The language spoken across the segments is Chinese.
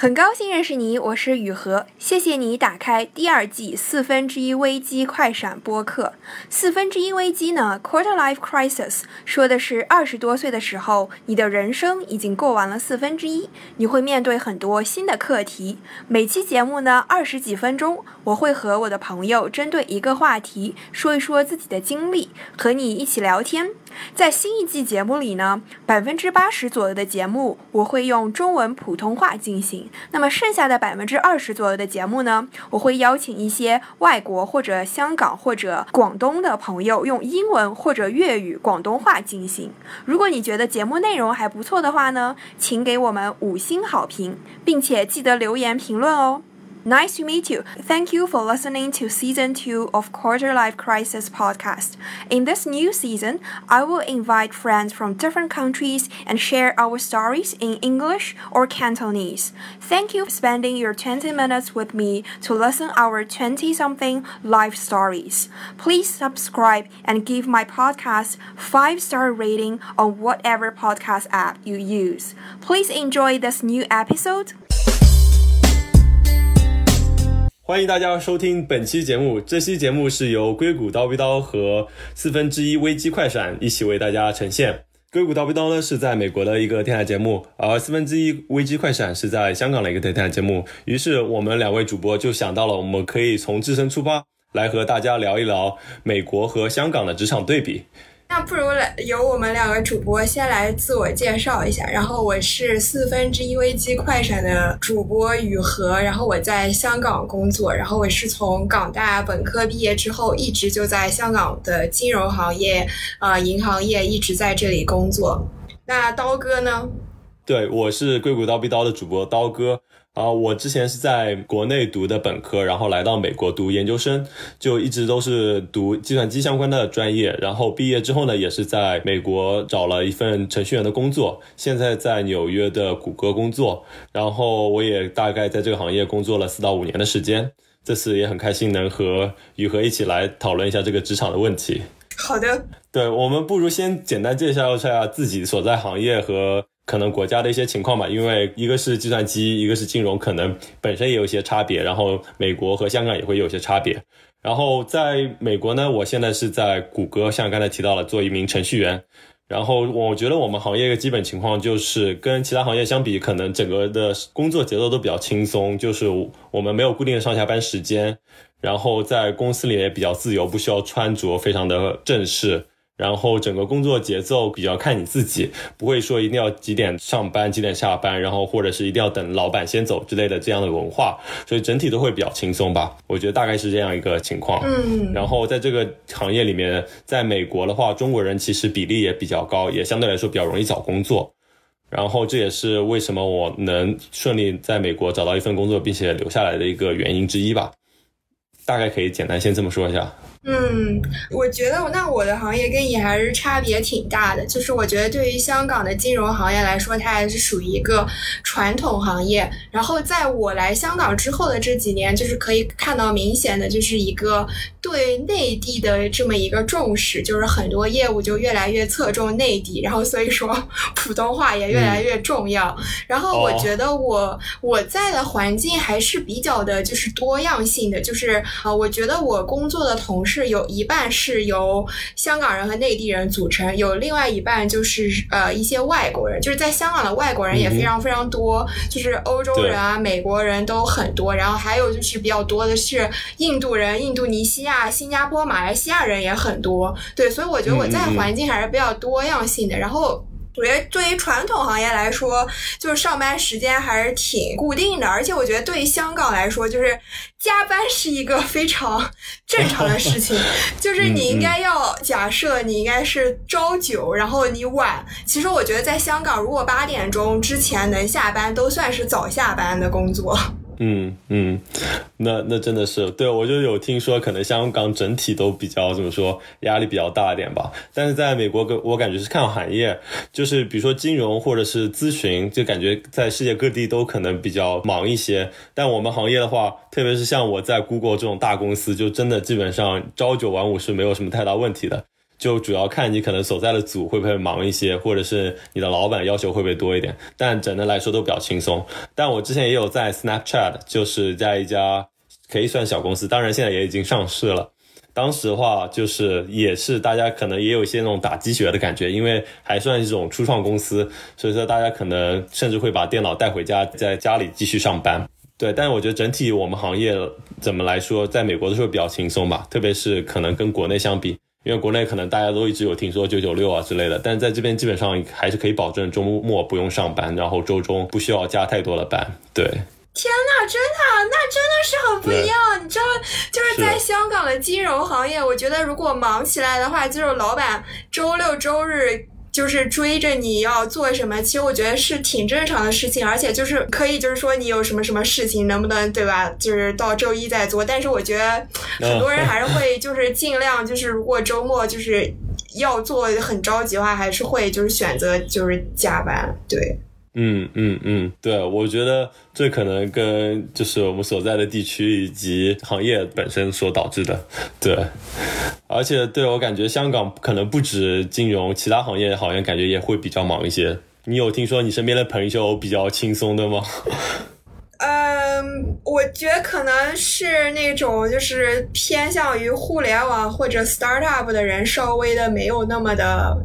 很高兴认识你，我是雨禾。谢谢你打开第二季四分之一危机快闪播客。四分之一危机呢，Quarter Life Crisis，说的是二十多岁的时候，你的人生已经过完了四分之一，你会面对很多新的课题。每期节目呢，二十几分钟，我会和我的朋友针对一个话题说一说自己的经历，和你一起聊天。在新一季节目里呢，百分之八十左右的节目我会用中文普通话进行，那么剩下的百分之二十左右的节目呢，我会邀请一些外国或者香港或者广东的朋友用英文或者粤语、广东话进行。如果你觉得节目内容还不错的话呢，请给我们五星好评，并且记得留言评论哦。Nice to meet you. Thank you for listening to season two of Quarter Life Crisis podcast. In this new season, I will invite friends from different countries and share our stories in English or Cantonese. Thank you for spending your 20 minutes with me to listen our 20 something life stories. Please subscribe and give my podcast 5 star rating on whatever podcast app you use. Please enjoy this new episode. 欢迎大家收听本期节目。这期节目是由硅谷刀逼刀和四分之一危机快闪一起为大家呈现。硅谷刀逼刀呢是在美国的一个电台节目，而四分之一危机快闪是在香港的一个电台节目。于是我们两位主播就想到了，我们可以从自身出发，来和大家聊一聊美国和香港的职场对比。那不如来由我们两个主播先来自我介绍一下。然后我是四分之一危机快闪的主播雨禾，然后我在香港工作，然后我是从港大本科毕业之后，一直就在香港的金融行业、呃银行业一直在这里工作。那刀哥呢？对，我是硅谷刀逼刀的主播刀哥。啊，我之前是在国内读的本科，然后来到美国读研究生，就一直都是读计算机相关的专业。然后毕业之后呢，也是在美国找了一份程序员的工作，现在在纽约的谷歌工作。然后我也大概在这个行业工作了四到五年的时间。这次也很开心能和雨禾一起来讨论一下这个职场的问题。好的，对我们不如先简单介绍一下自己所在行业和。可能国家的一些情况吧，因为一个是计算机，一个是金融，可能本身也有一些差别。然后美国和香港也会有些差别。然后在美国呢，我现在是在谷歌，像刚才提到了，做一名程序员。然后我觉得我们行业一个基本情况就是跟其他行业相比，可能整个的工作节奏都比较轻松，就是我们没有固定的上下班时间，然后在公司里也比较自由，不需要穿着非常的正式。然后整个工作节奏比较看你自己，不会说一定要几点上班几点下班，然后或者是一定要等老板先走之类的这样的文化，所以整体都会比较轻松吧。我觉得大概是这样一个情况。嗯，然后在这个行业里面，在美国的话，中国人其实比例也比较高，也相对来说比较容易找工作。然后这也是为什么我能顺利在美国找到一份工作，并且留下来的一个原因之一吧。大概可以简单先这么说一下。嗯，我觉得那我的行业跟你还是差别挺大的。就是我觉得对于香港的金融行业来说，它还是属于一个传统行业。然后在我来香港之后的这几年，就是可以看到明显的就是一个对内地的这么一个重视，就是很多业务就越来越侧重内地，然后所以说普通话也越来越重要。然后我觉得我我在的环境还是比较的就是多样性的，就是啊，我觉得我工作的同事。是有一半是由香港人和内地人组成，有另外一半就是呃一些外国人，就是在香港的外国人也非常非常多，就是欧洲人啊、美国人都很多，然后还有就是比较多的是印度人、印度尼西亚、新加坡、马来西亚人也很多，对，所以我觉得我在环境还是比较多样性的，然后。我觉得对于传统行业来说，就是上班时间还是挺固定的，而且我觉得对于香港来说，就是加班是一个非常正常的事情。就是你应该要假设你应该是朝九，然后你晚。其实我觉得在香港，如果八点钟之前能下班，都算是早下班的工作。嗯嗯，那那真的是对，我就有听说，可能香港整体都比较怎么说，压力比较大一点吧。但是在美国，我感觉是看行业，就是比如说金融或者是咨询，就感觉在世界各地都可能比较忙一些。但我们行业的话，特别是像我在 Google 这种大公司，就真的基本上朝九晚五是没有什么太大问题的。就主要看你可能所在的组会不会忙一些，或者是你的老板要求会不会多一点。但整的来说都比较轻松。但我之前也有在 Snapchat，就是在一家可以算小公司，当然现在也已经上市了。当时的话就是也是大家可能也有一些那种打鸡血的感觉，因为还算一种初创公司，所以说大家可能甚至会把电脑带回家，在家里继续上班。对，但是我觉得整体我们行业怎么来说，在美国的时候比较轻松吧，特别是可能跟国内相比，因为国内可能大家都一直有听说九九六啊之类的，但是在这边基本上还是可以保证周末不用上班，然后周中不需要加太多的班。对，天呐，真的，那真的是很不一样。你知道，就是在香港的金融行业，我觉得如果忙起来的话，就是老板周六周日。就是追着你要做什么，其实我觉得是挺正常的事情，而且就是可以，就是说你有什么什么事情，能不能对吧？就是到周一再做。但是我觉得很多人还是会就是尽量就是如果周末就是要做很着急的话，还是会就是选择就是加班，对。嗯嗯嗯，对，我觉得这可能跟就是我们所在的地区以及行业本身所导致的，对，而且对我感觉香港可能不止金融，其他行业好像感觉也会比较忙一些。你有听说你身边的朋友比较轻松的吗？嗯，我觉得可能是那种就是偏向于互联网或者 startup 的人，稍微的没有那么的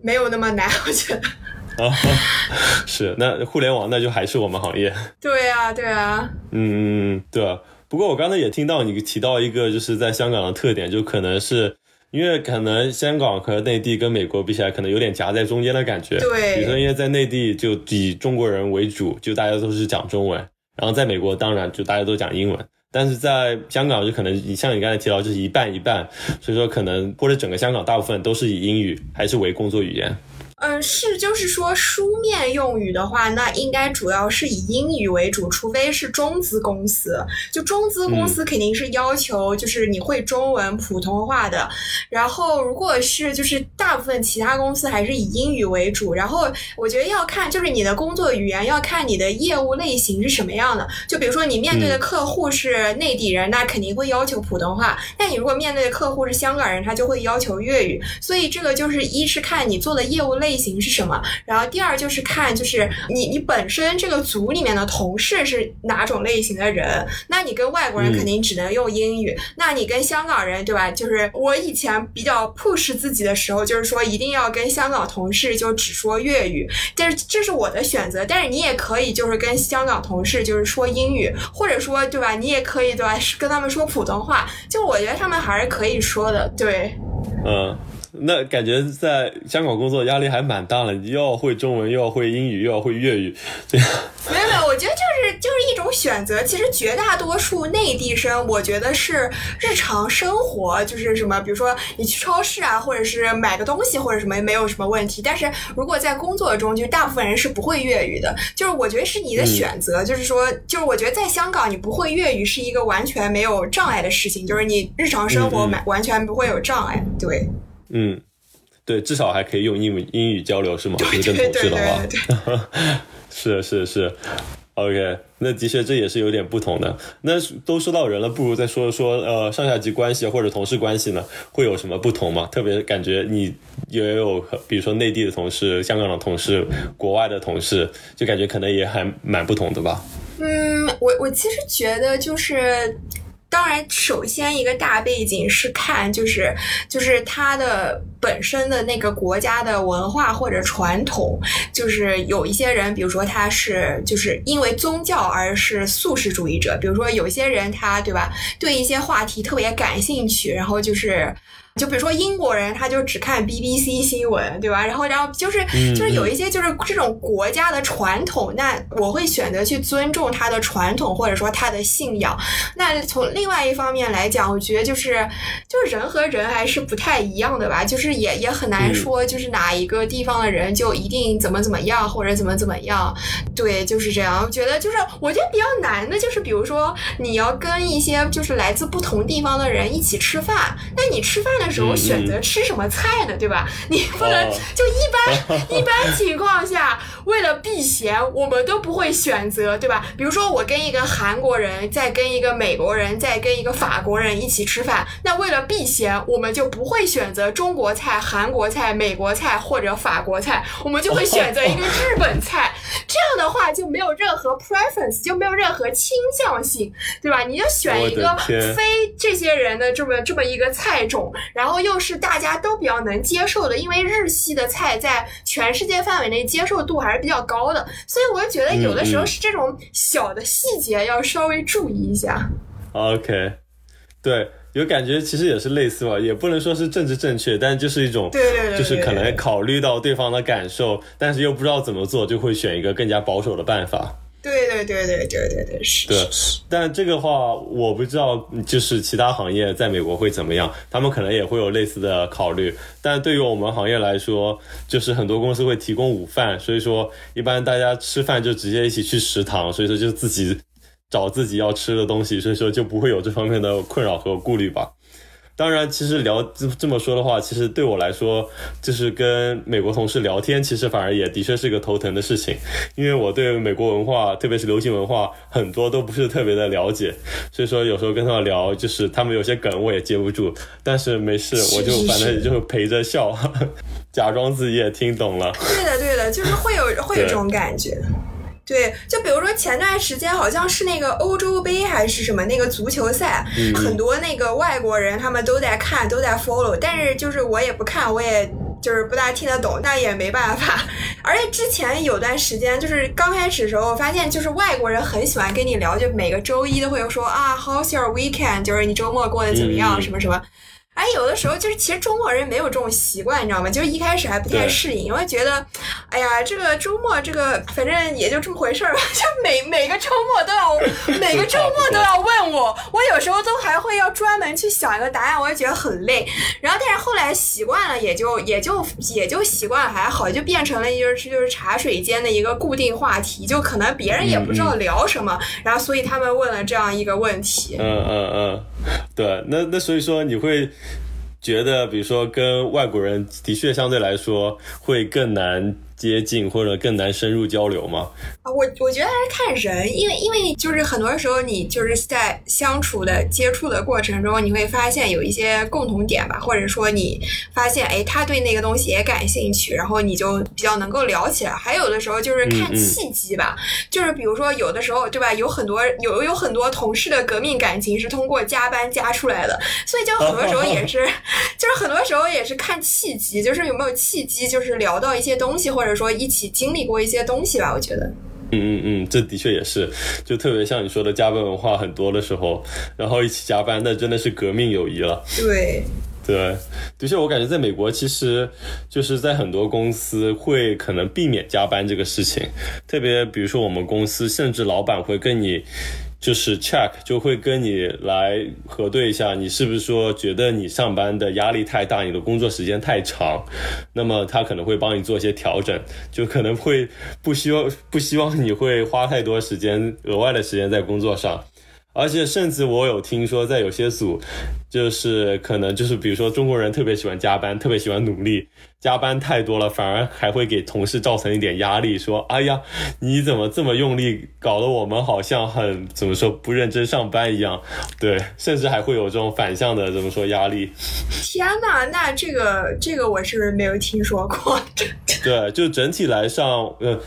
没有那么难，我觉得。啊，是那互联网那就还是我们行业。对啊，对啊。嗯，对啊。不过我刚才也听到你提到一个，就是在香港的特点，就可能是因为可能香港和内地跟美国比起来，可能有点夹在中间的感觉。对。比如说，因为在内地就以中国人为主，就大家都是讲中文；然后在美国，当然就大家都讲英文。但是在香港，就可能你像你刚才提到，就是一半一半，所以说可能或者整个香港大部分都是以英语还是为工作语言。嗯，是，就是说书面用语的话，那应该主要是以英语为主，除非是中资公司。就中资公司肯定是要求就是你会中文、普通话的。然后如果是就是大部分其他公司还是以英语为主。然后我觉得要看就是你的工作语言，要看你的业务类型是什么样的。就比如说你面对的客户是内地人，那肯定会要求普通话。但你如果面对的客户是香港人，他就会要求粤语。所以这个就是一是看你做的业务类。类型是什么？然后第二就是看，就是你你本身这个组里面的同事是哪种类型的人。那你跟外国人肯定只能用英语。那你跟香港人，对吧？就是我以前比较 push 自己的时候，就是说一定要跟香港同事就只说粤语。但是这是我的选择。但是你也可以就是跟香港同事就是说英语，或者说对吧？你也可以对吧？跟他们说普通话。就我觉得他们还是可以说的。对，嗯。那感觉在香港工作压力还蛮大的，你又要会中文，又要会英语，又要会粤语，这样。没有没有，我觉得就是就是一种选择。其实绝大多数内地生，我觉得是日常生活，就是什么，比如说你去超市啊，或者是买个东西或者什么，没有什么问题。但是如果在工作中，就大部分人是不会粤语的。就是我觉得是你的选择，就是说，就是我觉得在香港你不会粤语是一个完全没有障碍的事情，就是你日常生活完完全不会有障碍，对。嗯，对，至少还可以用英语交流是吗？就是跟同事的话，是是是，OK，那的确这也是有点不同的。那都说到人了，不如再说说呃上下级关系或者同事关系呢，会有什么不同吗？特别感觉你也有，比如说内地的同事、香港的同事、国外的同事，就感觉可能也还蛮不同的吧。嗯，我我其实觉得就是。当然，首先一个大背景是看，就是就是他的本身的那个国家的文化或者传统，就是有一些人，比如说他是就是因为宗教而是素食主义者，比如说有些人他对吧，对一些话题特别感兴趣，然后就是。就比如说英国人，他就只看 BBC 新闻，对吧？然后，然后就是就是有一些就是这种国家的传统，那我会选择去尊重他的传统，或者说他的信仰。那从另外一方面来讲，我觉得就是就是人和人还是不太一样的吧，就是也也很难说就是哪一个地方的人就一定怎么怎么样或者怎么怎么样。对，就是这样。我觉得就是我觉得比较难的就是，比如说你要跟一些就是来自不同地方的人一起吃饭，那你吃饭的。时候选择吃什么菜呢？对吧？你不能就一般 一般情况下，为了避嫌，我们都不会选择，对吧？比如说我跟一个韩国人，再跟一个美国人，再跟一个法国人一起吃饭，那为了避嫌，我们就不会选择中国菜、韩国菜、美国菜或者法国菜，我们就会选择一个日本菜。这样的话就没有任何 preference，就没有任何倾向性，对吧？你就选一个非这些人的这么这么一个菜种，然后又是大家都比较能接受的，因为日系的菜在全世界范围内接受度还是比较高的，所以我就觉得有的时候是这种小的细节要稍微注意一下。OK，对。有感觉，其实也是类似吧，也不能说是政治正确，但就是一种，对对对，就是可能考虑到对方的感受，但是又不知道怎么做，就会选一个更加保守的办法。对对对对对对对，是。对，但这个话我不知道，就是其他行业在美国会怎么样，他们可能也会有类似的考虑。但对于我们行业来说，就是很多公司会提供午饭，所以说一般大家吃饭就直接一起去食堂，所以说就自己。找自己要吃的东西，所以说就不会有这方面的困扰和顾虑吧。当然，其实聊这这么说的话，其实对我来说，就是跟美国同事聊天，其实反而也的确是个头疼的事情，因为我对美国文化，特别是流行文化，很多都不是特别的了解，所以说有时候跟他们聊，就是他们有些梗我也接不住，但是没事，我就反正就陪着笑，假装自己也听懂了。对的，对的，就是会有会有这种感觉。对，就比如说前段时间好像是那个欧洲杯还是什么那个足球赛，很多那个外国人他们都在看，都在 follow，但是就是我也不看，我也就是不大听得懂，但也没办法。而且之前有段时间就是刚开始的时候，我发现就是外国人很喜欢跟你聊，就每个周一都会说啊，How's your weekend？就是你周末过得怎么样？什么什么。哎，有的时候就是其实中国人没有这种习惯，你知道吗？就是一开始还不太适应，因为觉得，哎呀，这个周末这个反正也就这么回事儿吧。就每每个周末都要，每个周末都要问我，我有时候都还会要专门去想一个答案，我也觉得很累。然后但是后来习惯了，也就也就也就习惯了，还好，就变成了就是就是茶水间的一个固定话题，就可能别人也不知道聊什么，然后所以他们问了这样一个问题。嗯嗯嗯，对，那那所以说你会。觉得，比如说跟外国人的确相对来说会更难。接近或者更难深入交流吗？啊，我我觉得还是看人，因为因为就是很多时候你就是在相处的接触的过程中，你会发现有一些共同点吧，或者说你发现哎他对那个东西也感兴趣，然后你就比较能够聊起来。还有的时候就是看契机吧，就是比如说有的时候对吧，有很多有有很多同事的革命感情是通过加班加出来的，所以就很多时候也是 就是很多时候也是看契机，就是有没有契机，就是聊到一些东西或者。或者说一起经历过一些东西吧，我觉得。嗯嗯嗯，这的确也是，就特别像你说的加班文化很多的时候，然后一起加班，那真的是革命友谊了。对对，的确，我感觉在美国，其实就是在很多公司会可能避免加班这个事情，特别比如说我们公司，甚至老板会跟你。就是 check 就会跟你来核对一下，你是不是说觉得你上班的压力太大，你的工作时间太长，那么他可能会帮你做一些调整，就可能会不希望 不希望你会花太多时间额外的时间在工作上。而且甚至我有听说，在有些组，就是可能就是比如说中国人特别喜欢加班，特别喜欢努力，加班太多了，反而还会给同事造成一点压力，说哎呀，你怎么这么用力，搞得我们好像很怎么说不认真上班一样，对，甚至还会有这种反向的怎么说压力。天呐，那这个这个我是没有听说过。对，就整体来上，呃。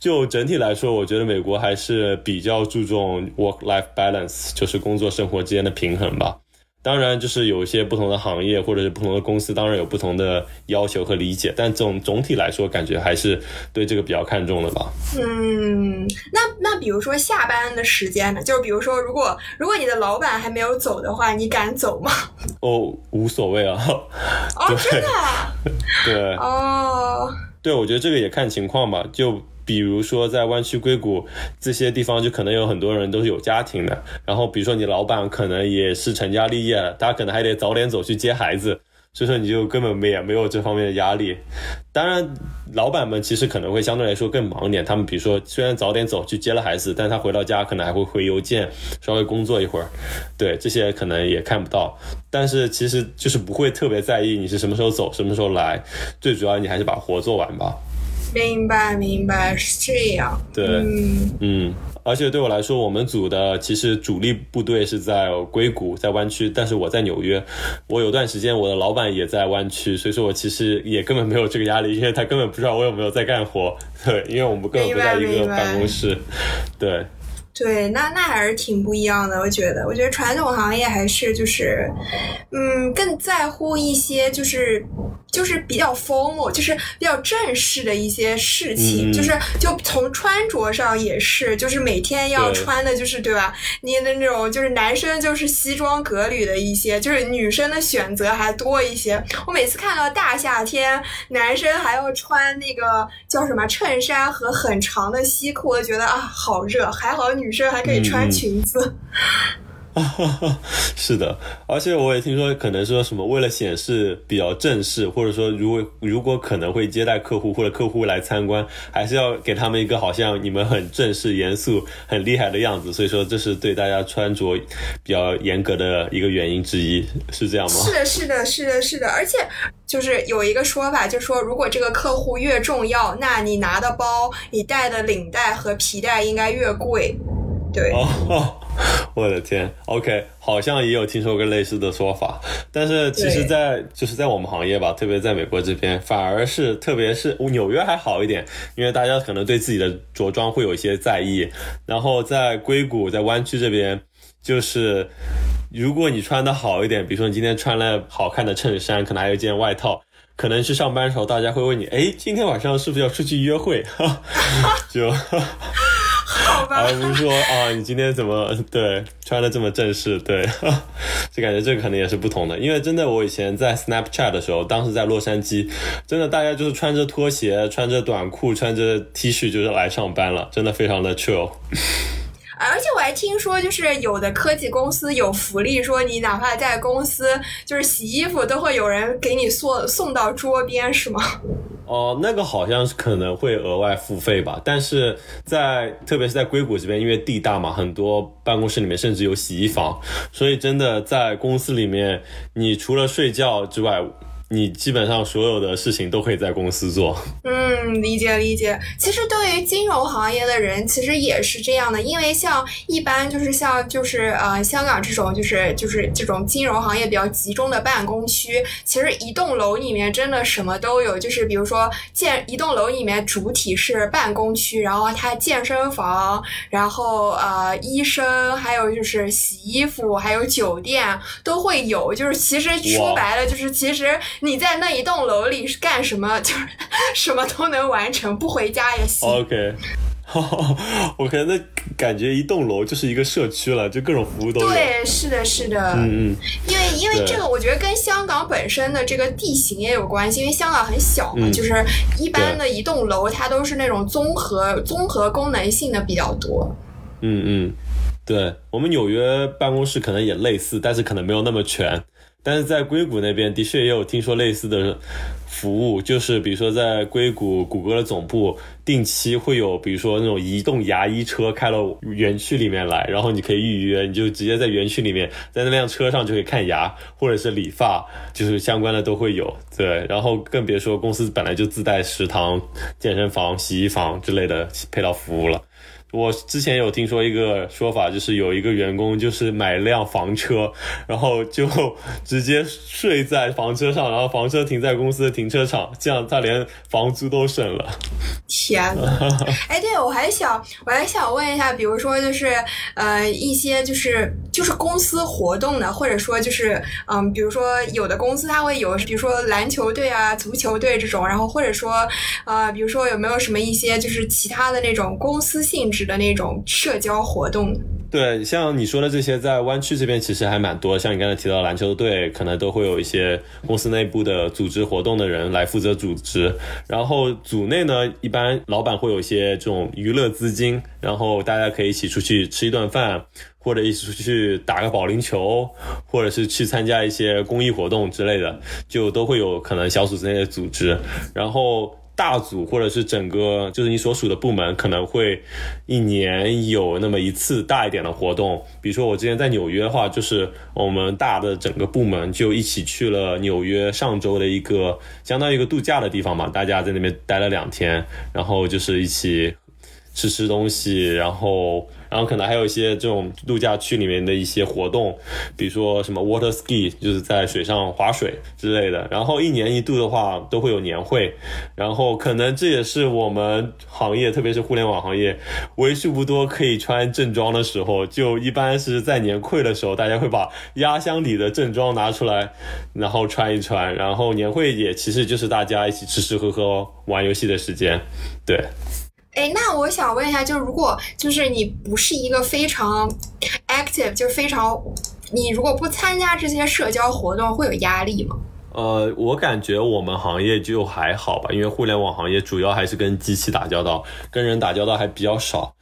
就整体来说，我觉得美国还是比较注重 work-life balance，就是工作生活之间的平衡吧。当然，就是有一些不同的行业或者是不同的公司，当然有不同的要求和理解。但总总体来说，感觉还是对这个比较看重的吧。嗯，那那比如说下班的时间呢？就是比如说，如果如果你的老板还没有走的话，你敢走吗？哦，无所谓啊。哦，真的？对。哦。对，我觉得这个也看情况吧。就。比如说在湾区硅谷这些地方，就可能有很多人都是有家庭的。然后比如说你老板可能也是成家立业了，他可能还得早点走去接孩子，所以说你就根本没也没有这方面的压力。当然，老板们其实可能会相对来说更忙一点。他们比如说虽然早点走去接了孩子，但他回到家可能还会回邮件，稍微工作一会儿。对，这些可能也看不到。但是其实就是不会特别在意你是什么时候走，什么时候来。最主要你还是把活做完吧。明白，明白是这样。对，嗯，而且对我来说，我们组的其实主力部队是在硅谷，在湾区，但是我在纽约。我有段时间我的老板也在湾区，所以说我其实也根本没有这个压力，因为他根本不知道我有没有在干活。对，因为我们根本不在一个办公室。对。对，那那还是挺不一样的。我觉得，我觉得传统行业还是就是，嗯，更在乎一些就是。就是比较 formal，就是比较正式的一些事情，就是就从穿着上也是，就是每天要穿的，就是对吧？你的那种就是男生就是西装革履的一些，就是女生的选择还多一些。我每次看到大夏天男生还要穿那个叫什么衬衫和很长的西裤，我觉得啊好热，还好女生还可以穿裙子。是的，而且我也听说，可能说什么为了显示比较正式，或者说如果如果可能会接待客户或者客户来参观，还是要给他们一个好像你们很正式、严肃、很厉害的样子。所以说，这是对大家穿着比较严格的一个原因之一，是这样吗？是的，是的，是的，是的。而且就是有一个说法，就是说如果这个客户越重要，那你拿的包、你带的领带和皮带应该越贵。对哦。我的天，OK，好像也有听说过类似的说法，但是其实，在就是在我们行业吧，特别在美国这边，反而是特别是纽约还好一点，因为大家可能对自己的着装会有一些在意。然后在硅谷，在湾区这边，就是如果你穿的好一点，比如说你今天穿了好看的衬衫，可能还有一件外套，可能去上班的时候，大家会问你，哎，今天晚上是不是要出去约会？就。而不是说啊，你今天怎么对穿的这么正式？对，就感觉这个可能也是不同的。因为真的，我以前在 Snapchat 的时候，当时在洛杉矶，真的大家就是穿着拖鞋、穿着短裤、穿着 T 恤就是来上班了，真的非常的 chill。而且我还听说，就是有的科技公司有福利，说你哪怕在公司就是洗衣服，都会有人给你送送到桌边，是吗？哦，那个好像是可能会额外付费吧，但是在特别是在硅谷这边，因为地大嘛，很多办公室里面甚至有洗衣房，所以真的在公司里面，你除了睡觉之外。你基本上所有的事情都可以在公司做。嗯，理解理解。其实对于金融行业的人，其实也是这样的，因为像一般就是像就是呃香港这种就是就是这种金融行业比较集中的办公区，其实一栋楼里面真的什么都有。就是比如说建一栋楼里面主体是办公区，然后它健身房，然后呃医生，还有就是洗衣服，还有酒店都会有。就是其实说白了，就是其实。你在那一栋楼里是干什么？就是什么都能完成，不回家也行。OK，OK，那感觉一栋楼就是一个社区了，就各种服务都有。对，是的，是的。嗯嗯。因为因为这个，我觉得跟香港本身的这个地形也有关系，因为香港很小嘛，就是一般的一栋楼它都是那种综合综合功能性的比较多。嗯嗯，对我们纽约办公室可能也类似，但是可能没有那么全。但是在硅谷那边的确也有听说类似的服务，就是比如说在硅谷谷歌的总部定期会有，比如说那种移动牙医车开到园区里面来，然后你可以预约，你就直接在园区里面，在那辆车上就可以看牙或者是理发，就是相关的都会有。对，然后更别说公司本来就自带食堂、健身房、洗衣房之类的配套服务了。我之前有听说一个说法，就是有一个员工就是买辆房车，然后就直接睡在房车上，然后房车停在公司的停车场，这样他连房租都省了。天呐，哎，对，我还想，我还想问一下，比如说就是呃一些就是就是公司活动的，或者说就是嗯，比如说有的公司它会有，比如说篮球队啊、足球队这种，然后或者说呃，比如说有没有什么一些就是其他的那种公司性质。的那种社交活动，对，像你说的这些，在湾区这边其实还蛮多。像你刚才提到篮球队，可能都会有一些公司内部的组织活动的人来负责组织。然后组内呢，一般老板会有一些这种娱乐资金，然后大家可以一起出去吃一顿饭，或者一起出去打个保龄球，或者是去参加一些公益活动之类的，就都会有可能小组之内的组织。然后。大组或者是整个就是你所属的部门可能会一年有那么一次大一点的活动，比如说我之前在纽约的话，就是我们大的整个部门就一起去了纽约上周的一个相当于一个度假的地方嘛，大家在那边待了两天，然后就是一起吃吃东西，然后。然后可能还有一些这种度假区里面的一些活动，比如说什么 water ski，就是在水上划水之类的。然后一年一度的话都会有年会，然后可能这也是我们行业，特别是互联网行业，为数不多可以穿正装的时候。就一般是在年会的时候，大家会把压箱底的正装拿出来，然后穿一穿。然后年会也其实就是大家一起吃吃喝喝、玩游戏的时间，对。哎，那我想问一下，就是如果就是你不是一个非常 active，就是非常，你如果不参加这些社交活动，会有压力吗？呃，我感觉我们行业就还好吧，因为互联网行业主要还是跟机器打交道，跟人打交道还比较少。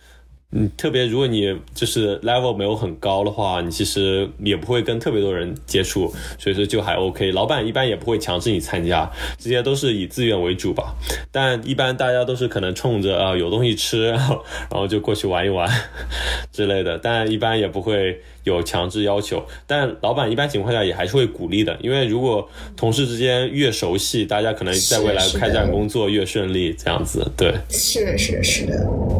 嗯，特别如果你就是 level 没有很高的话，你其实也不会跟特别多人接触，所以说就还 OK。老板一般也不会强制你参加，这些都是以自愿为主吧。但一般大家都是可能冲着啊有东西吃，然后就过去玩一玩之类的，但一般也不会。有强制要求，但老板一般情况下也还是会鼓励的，因为如果同事之间越熟悉，大家可能在未来开展工作越顺利，这样子，对。是的，是的，是的。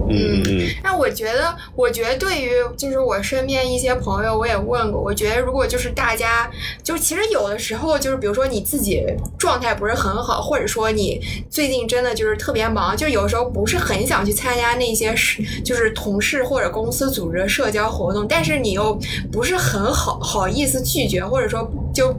嗯嗯。那我觉得，我觉得对于就是我身边一些朋友，我也问过，我觉得如果就是大家，就其实有的时候就是比如说你自己状态不是很好，或者说你最近真的就是特别忙，就有时候不是很想去参加那些是就是同事或者公司组织的社交活动，但是你又。不是很好好意思拒绝，或者说就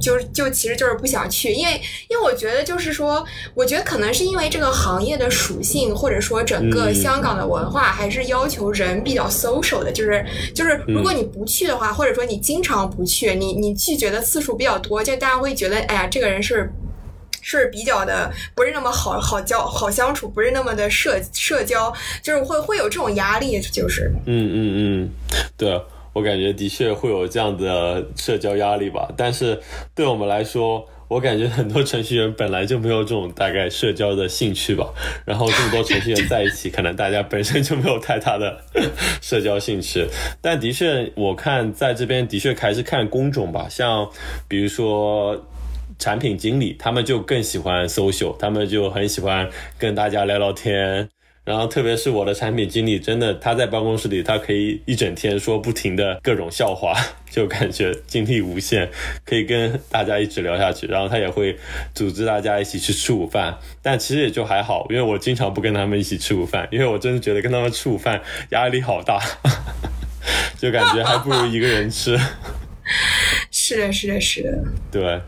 就就其实就是不想去，因为因为我觉得就是说，我觉得可能是因为这个行业的属性，或者说整个香港的文化还是要求人比较 social 的，就是就是如果你不去的话，或者说你经常不去，你你拒绝的次数比较多，就大家会觉得哎呀，这个人是是比较的不是那么好好交好相处，不是那么的社社交，就是会会有这种压力，就是嗯嗯嗯，对。我感觉的确会有这样的社交压力吧，但是对我们来说，我感觉很多程序员本来就没有这种大概社交的兴趣吧。然后这么多程序员在一起，可能大家本身就没有太大的社交兴趣。但的确，我看在这边的确还是看工种吧，像比如说产品经理，他们就更喜欢 social，他们就很喜欢跟大家聊聊天。然后，特别是我的产品经理，真的他在办公室里，他可以一整天说不停的各种笑话，就感觉精力无限，可以跟大家一直聊下去。然后他也会组织大家一起去吃午饭，但其实也就还好，因为我经常不跟他们一起吃午饭，因为我真的觉得跟他们吃午饭压力好大，就感觉还不如一个人吃。是的，是的，是的，对。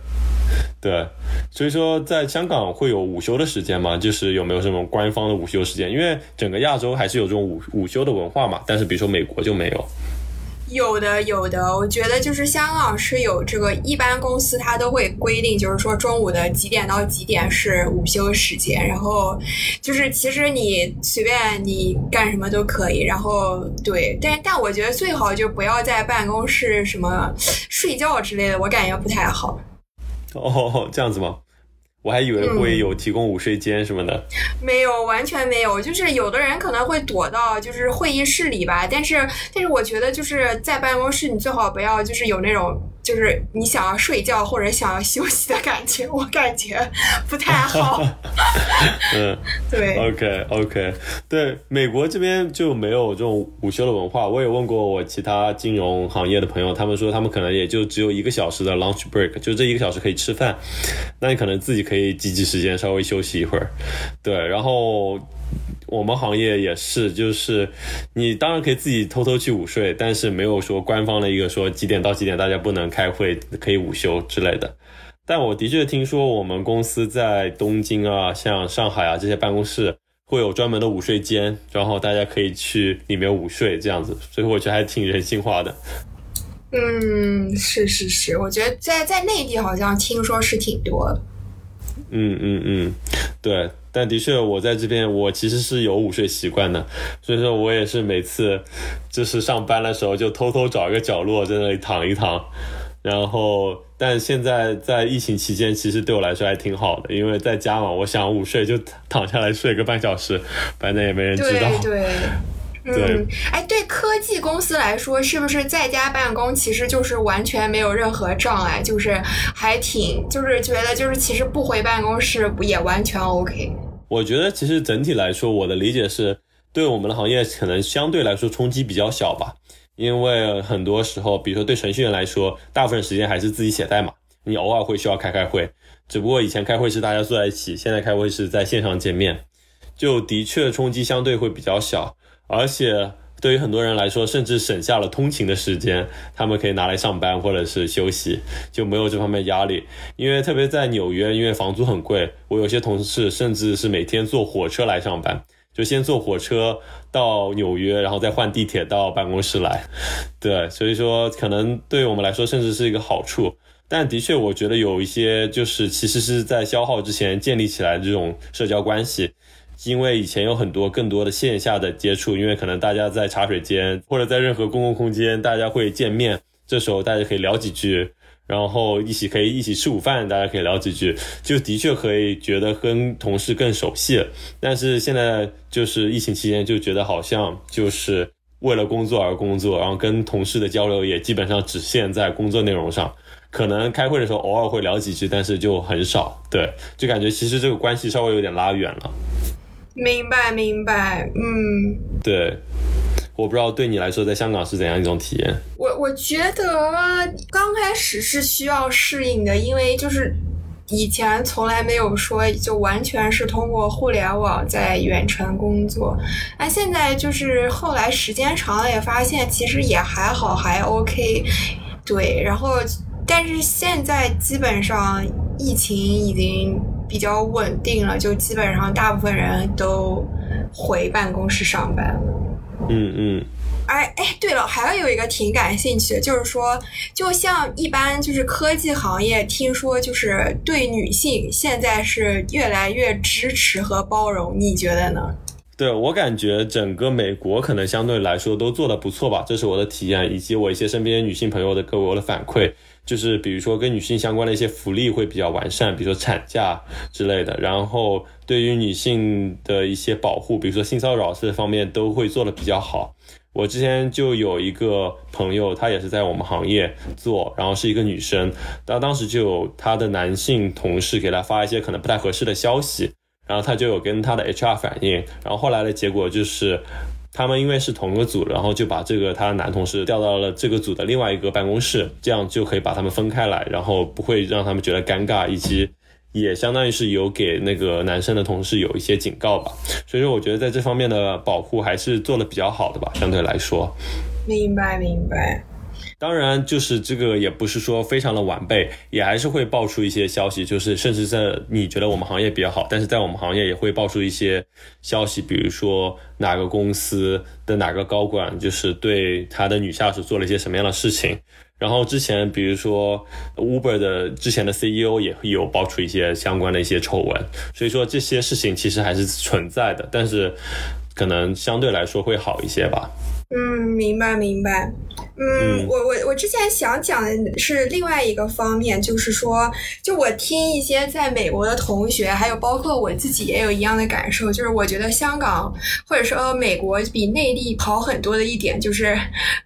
对，所以说在香港会有午休的时间吗？就是有没有什么官方的午休时间？因为整个亚洲还是有这种午午休的文化嘛，但是比如说美国就没有。有的，有的，我觉得就是香港是有这个，一般公司它都会规定，就是说中午的几点到几点是午休时间，然后就是其实你随便你干什么都可以，然后对，但但我觉得最好就不要在办公室什么睡觉之类的，我感觉不太好。哦，这样子吗？我还以为会有提供午睡间什么的。没有，完全没有。就是有的人可能会躲到就是会议室里吧，但是但是我觉得就是在办公室，你最好不要就是有那种。就是你想要睡觉或者想要休息的感觉，我感觉不太好。嗯，对。OK OK，对，美国这边就没有这种午休的文化。我也问过我其他金融行业的朋友，他们说他们可能也就只有一个小时的 lunch break，就这一个小时可以吃饭。那你可能自己可以挤挤时间稍微休息一会儿。对，然后。我们行业也是，就是你当然可以自己偷偷去午睡，但是没有说官方的一个说几点到几点大家不能开会，可以午休之类的。但我的确听说我们公司在东京啊，像上海啊这些办公室会有专门的午睡间，然后大家可以去里面午睡这样子，所以我觉得还挺人性化的。嗯，是是是，我觉得在在内地好像听说是挺多的。嗯嗯嗯，对。但的确，我在这边，我其实是有午睡习惯的，所以说我也是每次就是上班的时候，就偷偷找一个角落在那里躺一躺。然后，但现在在疫情期间，其实对我来说还挺好的，因为在家嘛，我想午睡就躺下来睡个半小时，反正也没人知道。对。嗯，哎，对科技公司来说，是不是在家办公其实就是完全没有任何障碍，就是还挺，就是觉得就是其实不回办公室不也完全 OK？我觉得其实整体来说，我的理解是。对我们的行业可能相对来说冲击比较小吧。因为很多时候，比如说对程序员来说，大部分时间还是自己写代码，你偶尔会需要开开会。只不过以前开会是大家坐在一起，现在开会是在线上见面，就的确冲击相对会比较小。而且对于很多人来说，甚至省下了通勤的时间，他们可以拿来上班或者是休息，就没有这方面压力。因为特别在纽约，因为房租很贵，我有些同事甚至是每天坐火车来上班。就先坐火车到纽约，然后再换地铁到办公室来，对，所以说可能对于我们来说甚至是一个好处。但的确，我觉得有一些就是其实是在消耗之前建立起来这种社交关系，因为以前有很多更多的线下的接触，因为可能大家在茶水间或者在任何公共空间，大家会见面，这时候大家可以聊几句。然后一起可以一起吃午饭，大家可以聊几句，就的确可以觉得跟同事更熟悉。但是现在就是疫情期间，就觉得好像就是为了工作而工作，然后跟同事的交流也基本上只限在工作内容上。可能开会的时候偶尔会聊几句，但是就很少。对，就感觉其实这个关系稍微有点拉远了。明白，明白，嗯，对。我不知道对你来说，在香港是怎样一种体验？我我觉得刚开始是需要适应的，因为就是以前从来没有说就完全是通过互联网在远程工作，那现在就是后来时间长了也发现其实也还好，还 OK。对，然后但是现在基本上疫情已经比较稳定了，就基本上大部分人都回办公室上班了。嗯嗯，哎哎，对了，还有一个挺感兴趣的，就是说，就像一般就是科技行业，听说就是对女性现在是越来越支持和包容，你觉得呢？对我感觉整个美国可能相对来说都做得不错吧，这是我的体验，以及我一些身边女性朋友的给我的反馈，就是比如说跟女性相关的一些福利会比较完善，比如说产假之类的，然后。对于女性的一些保护，比如说性骚扰这方面，都会做的比较好。我之前就有一个朋友，她也是在我们行业做，然后是一个女生，她当时就有她的男性同事给她发一些可能不太合适的消息，然后她就有跟她的 HR 反映，然后后来的结果就是，他们因为是同一个组，然后就把这个他的男同事调到了这个组的另外一个办公室，这样就可以把他们分开来，然后不会让他们觉得尴尬，以及。也相当于是有给那个男生的同事有一些警告吧，所以说我觉得在这方面的保护还是做的比较好的吧，相对来说。明白明白。当然，就是这个也不是说非常的完备，也还是会爆出一些消息，就是甚至在你觉得我们行业比较好，但是在我们行业也会爆出一些消息，比如说哪个公司的哪个高管就是对他的女下属做了一些什么样的事情。然后之前，比如说 Uber 的之前的 CEO 也会有爆出一些相关的一些丑闻，所以说这些事情其实还是存在的，但是可能相对来说会好一些吧。嗯，明白明白。嗯，我我我之前想讲的是另外一个方面，就是说，就我听一些在美国的同学，还有包括我自己也有一样的感受，就是我觉得香港或者说美国比内地好很多的一点，就是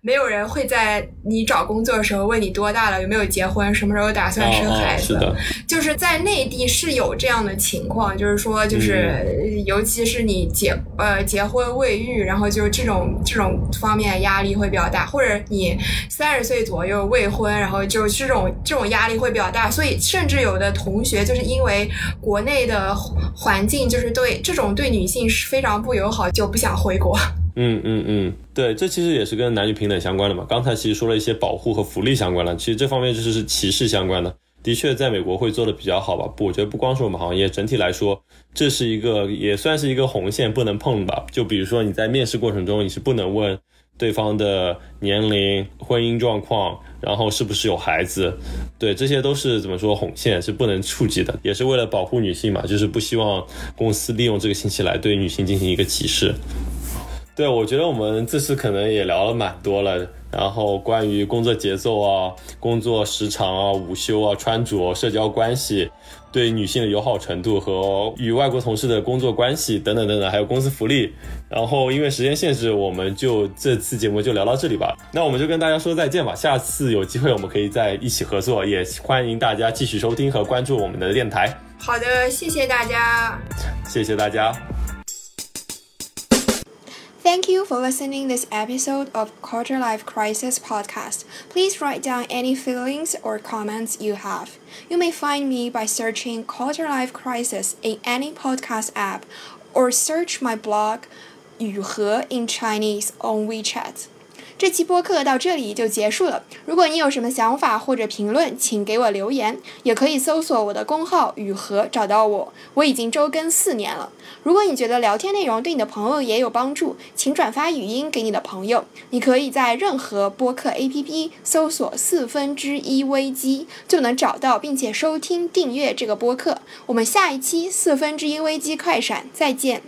没有人会在你找工作的时候问你多大了，有没有结婚，什么时候打算生孩子。是的，就是在内地是有这样的情况，就是说，就是尤其是你结呃结婚未育，然后就是这种这种方面压力会比较大，或者你。你三十岁左右未婚，然后就是这种这种压力会比较大，所以甚至有的同学就是因为国内的环境就是对这种对女性是非常不友好，就不想回国。嗯嗯嗯，对，这其实也是跟男女平等相关的嘛。刚才其实说了一些保护和福利相关的，其实这方面就是是歧视相关的。的确，在美国会做的比较好吧？不，我觉得不光是我们行业，整体来说，这是一个也算是一个红线，不能碰吧。就比如说你在面试过程中，你是不能问。对方的年龄、婚姻状况，然后是不是有孩子，对，这些都是怎么说红线是不能触及的，也是为了保护女性嘛，就是不希望公司利用这个信息来对女性进行一个歧视。对，我觉得我们这次可能也聊了蛮多了。然后关于工作节奏啊、工作时长啊、午休啊、穿着、社交关系、对女性的友好程度和与外国同事的工作关系等等等等，还有公司福利。然后因为时间限制，我们就这次节目就聊到这里吧。那我们就跟大家说再见吧。下次有机会我们可以再一起合作，也欢迎大家继续收听和关注我们的电台。好的，谢谢大家，谢谢大家。You for listening this episode of Quarter Life Crisis podcast. Please write down any feelings or comments you have. You may find me by searching Quarter Life Crisis in any podcast app or search my blog 雨禾 in Chinese on WeChat. 这期播客到这里就结束了。如果你有什么想法或者评论，请给我留言，也可以搜索我的公号“雨禾”找到我。我已经周更四年了。如果你觉得聊天内容对你的朋友也有帮助，请转发语音给你的朋友。你可以在任何播客 APP 搜索“四分之一危机”，就能找到并且收听订阅这个播客。我们下一期四分之一危机快闪再见。